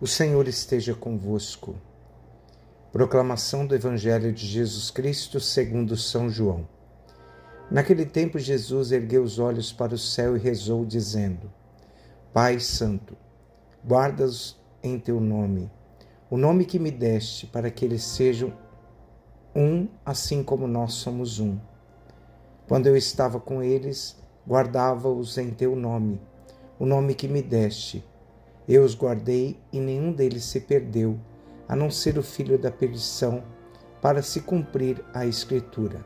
O Senhor esteja convosco. Proclamação do Evangelho de Jesus Cristo segundo São João. Naquele tempo Jesus ergueu os olhos para o céu e rezou dizendo: Pai santo, guarda-os em teu nome, o nome que me deste, para que eles sejam um, assim como nós somos um. Quando eu estava com eles, guardava-os em teu nome, o nome que me deste eu os guardei e nenhum deles se perdeu, a não ser o filho da perdição, para se cumprir a Escritura.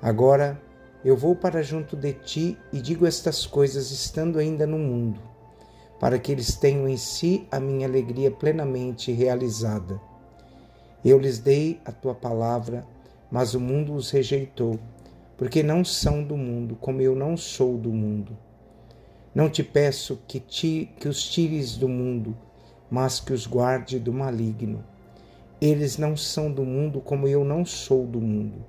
Agora eu vou para junto de ti e digo estas coisas estando ainda no mundo, para que eles tenham em si a minha alegria plenamente realizada. Eu lhes dei a tua palavra, mas o mundo os rejeitou, porque não são do mundo, como eu não sou do mundo. Não te peço que, ti, que os tires do mundo, mas que os guarde do maligno. Eles não são do mundo como eu não sou do mundo.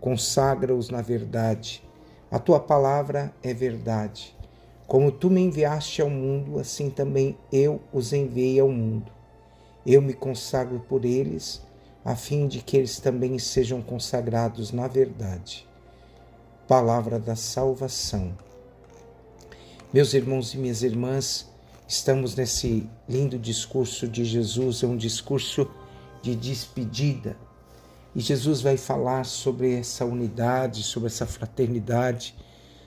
Consagra-os na verdade. A tua palavra é verdade. Como tu me enviaste ao mundo, assim também eu os enviei ao mundo. Eu me consagro por eles, a fim de que eles também sejam consagrados na verdade. Palavra da salvação. Meus irmãos e minhas irmãs, estamos nesse lindo discurso de Jesus, é um discurso de despedida. E Jesus vai falar sobre essa unidade, sobre essa fraternidade,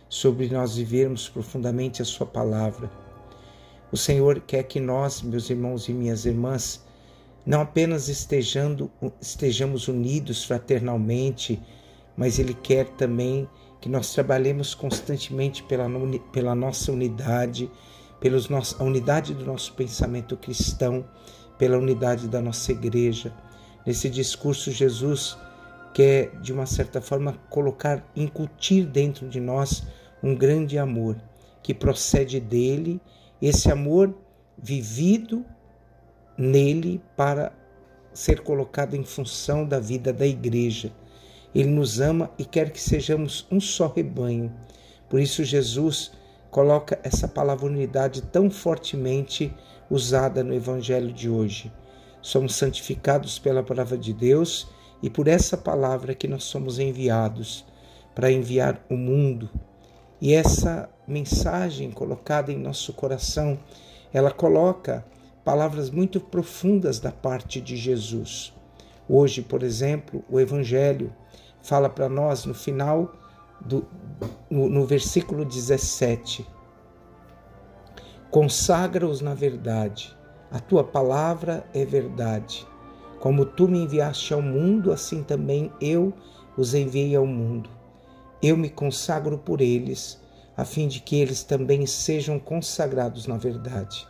sobre nós vivermos profundamente a Sua palavra. O Senhor quer que nós, meus irmãos e minhas irmãs, não apenas estejando, estejamos unidos fraternalmente, mas Ele quer também que nós trabalhemos constantemente pela, pela nossa unidade, pela unidade do nosso pensamento cristão, pela unidade da nossa igreja. Nesse discurso, Jesus quer, de uma certa forma, colocar, incutir dentro de nós um grande amor que procede dele, esse amor vivido nele para ser colocado em função da vida da igreja ele nos ama e quer que sejamos um só rebanho. Por isso, Jesus coloca essa palavra unidade tão fortemente usada no Evangelho de hoje. Somos santificados pela palavra de Deus e por essa palavra que nós somos enviados para enviar o mundo. E essa mensagem colocada em nosso coração, ela coloca palavras muito profundas da parte de Jesus. Hoje, por exemplo, o Evangelho fala para nós no final do no, no versículo 17. Consagra-os na verdade. A tua palavra é verdade. Como tu me enviaste ao mundo, assim também eu os enviei ao mundo. Eu me consagro por eles, a fim de que eles também sejam consagrados na verdade.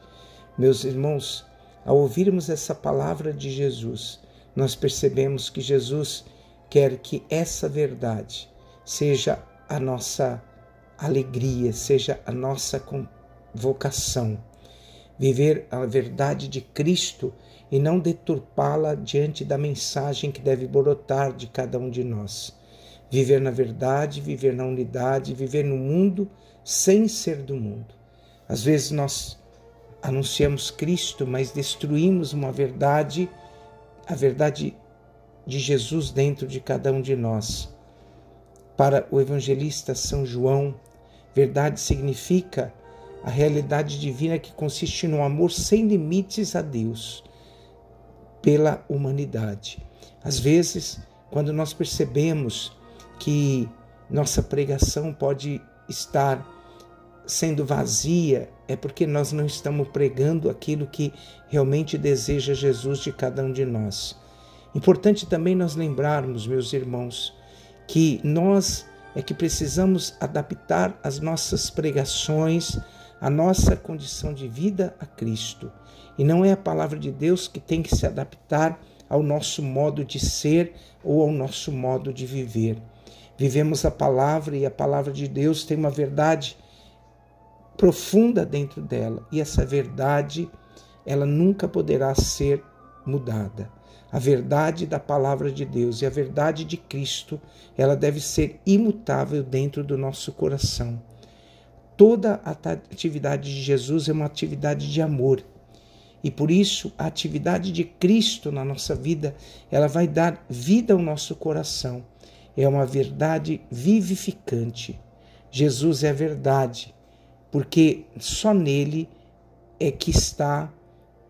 Meus irmãos, ao ouvirmos essa palavra de Jesus, nós percebemos que Jesus quer que essa verdade seja a nossa alegria, seja a nossa vocação. Viver a verdade de Cristo e não deturpá-la diante da mensagem que deve brotar de cada um de nós. Viver na verdade, viver na unidade, viver no mundo sem ser do mundo. Às vezes nós anunciamos Cristo, mas destruímos uma verdade, a verdade de Jesus dentro de cada um de nós. Para o evangelista São João, verdade significa a realidade divina que consiste no amor sem limites a Deus pela humanidade. Às vezes, quando nós percebemos que nossa pregação pode estar sendo vazia, é porque nós não estamos pregando aquilo que realmente deseja Jesus de cada um de nós. Importante também nós lembrarmos, meus irmãos, que nós é que precisamos adaptar as nossas pregações, a nossa condição de vida a Cristo. E não é a palavra de Deus que tem que se adaptar ao nosso modo de ser ou ao nosso modo de viver. Vivemos a palavra e a palavra de Deus tem uma verdade profunda dentro dela, e essa verdade ela nunca poderá ser mudada. A verdade da palavra de Deus e a verdade de Cristo, ela deve ser imutável dentro do nosso coração. Toda a atividade de Jesus é uma atividade de amor. E por isso, a atividade de Cristo na nossa vida, ela vai dar vida ao nosso coração. É uma verdade vivificante. Jesus é a verdade, porque só nele é que está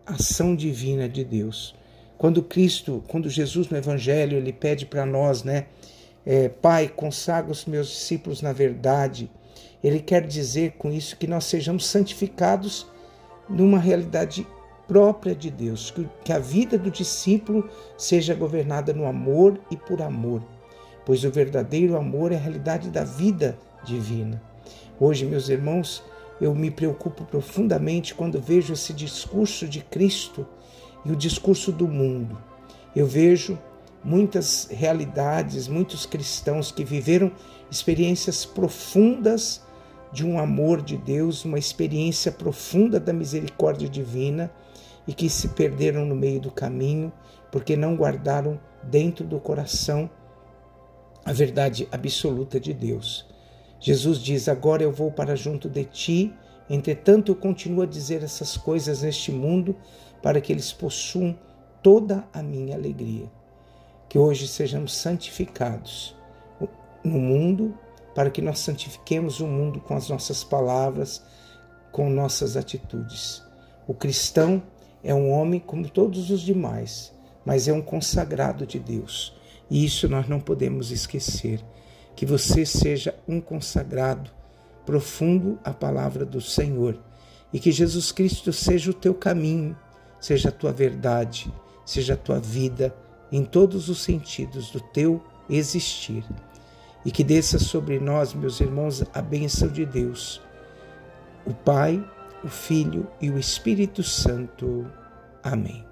a ação divina de Deus. Quando Cristo, quando Jesus no Evangelho, ele pede para nós, né? É, Pai, consagra os meus discípulos na verdade. Ele quer dizer com isso que nós sejamos santificados numa realidade própria de Deus, que a vida do discípulo seja governada no amor e por amor, pois o verdadeiro amor é a realidade da vida divina. Hoje, meus irmãos, eu me preocupo profundamente quando vejo esse discurso de Cristo e o discurso do mundo. Eu vejo muitas realidades, muitos cristãos que viveram experiências profundas de um amor de Deus, uma experiência profunda da misericórdia divina e que se perderam no meio do caminho porque não guardaram dentro do coração a verdade absoluta de Deus. Jesus diz: Agora eu vou para junto de ti, entretanto eu continuo a dizer essas coisas neste mundo para que eles possuam toda a minha alegria. Que hoje sejamos santificados no mundo para que nós santifiquemos o mundo com as nossas palavras, com nossas atitudes. O cristão é um homem como todos os demais, mas é um consagrado de Deus. E isso nós não podemos esquecer. Que você seja um consagrado profundo à palavra do Senhor e que Jesus Cristo seja o teu caminho, seja a tua verdade, seja a tua vida em todos os sentidos do teu existir e que desça sobre nós, meus irmãos, a bênção de Deus, o Pai, o Filho e o Espírito Santo. Amém.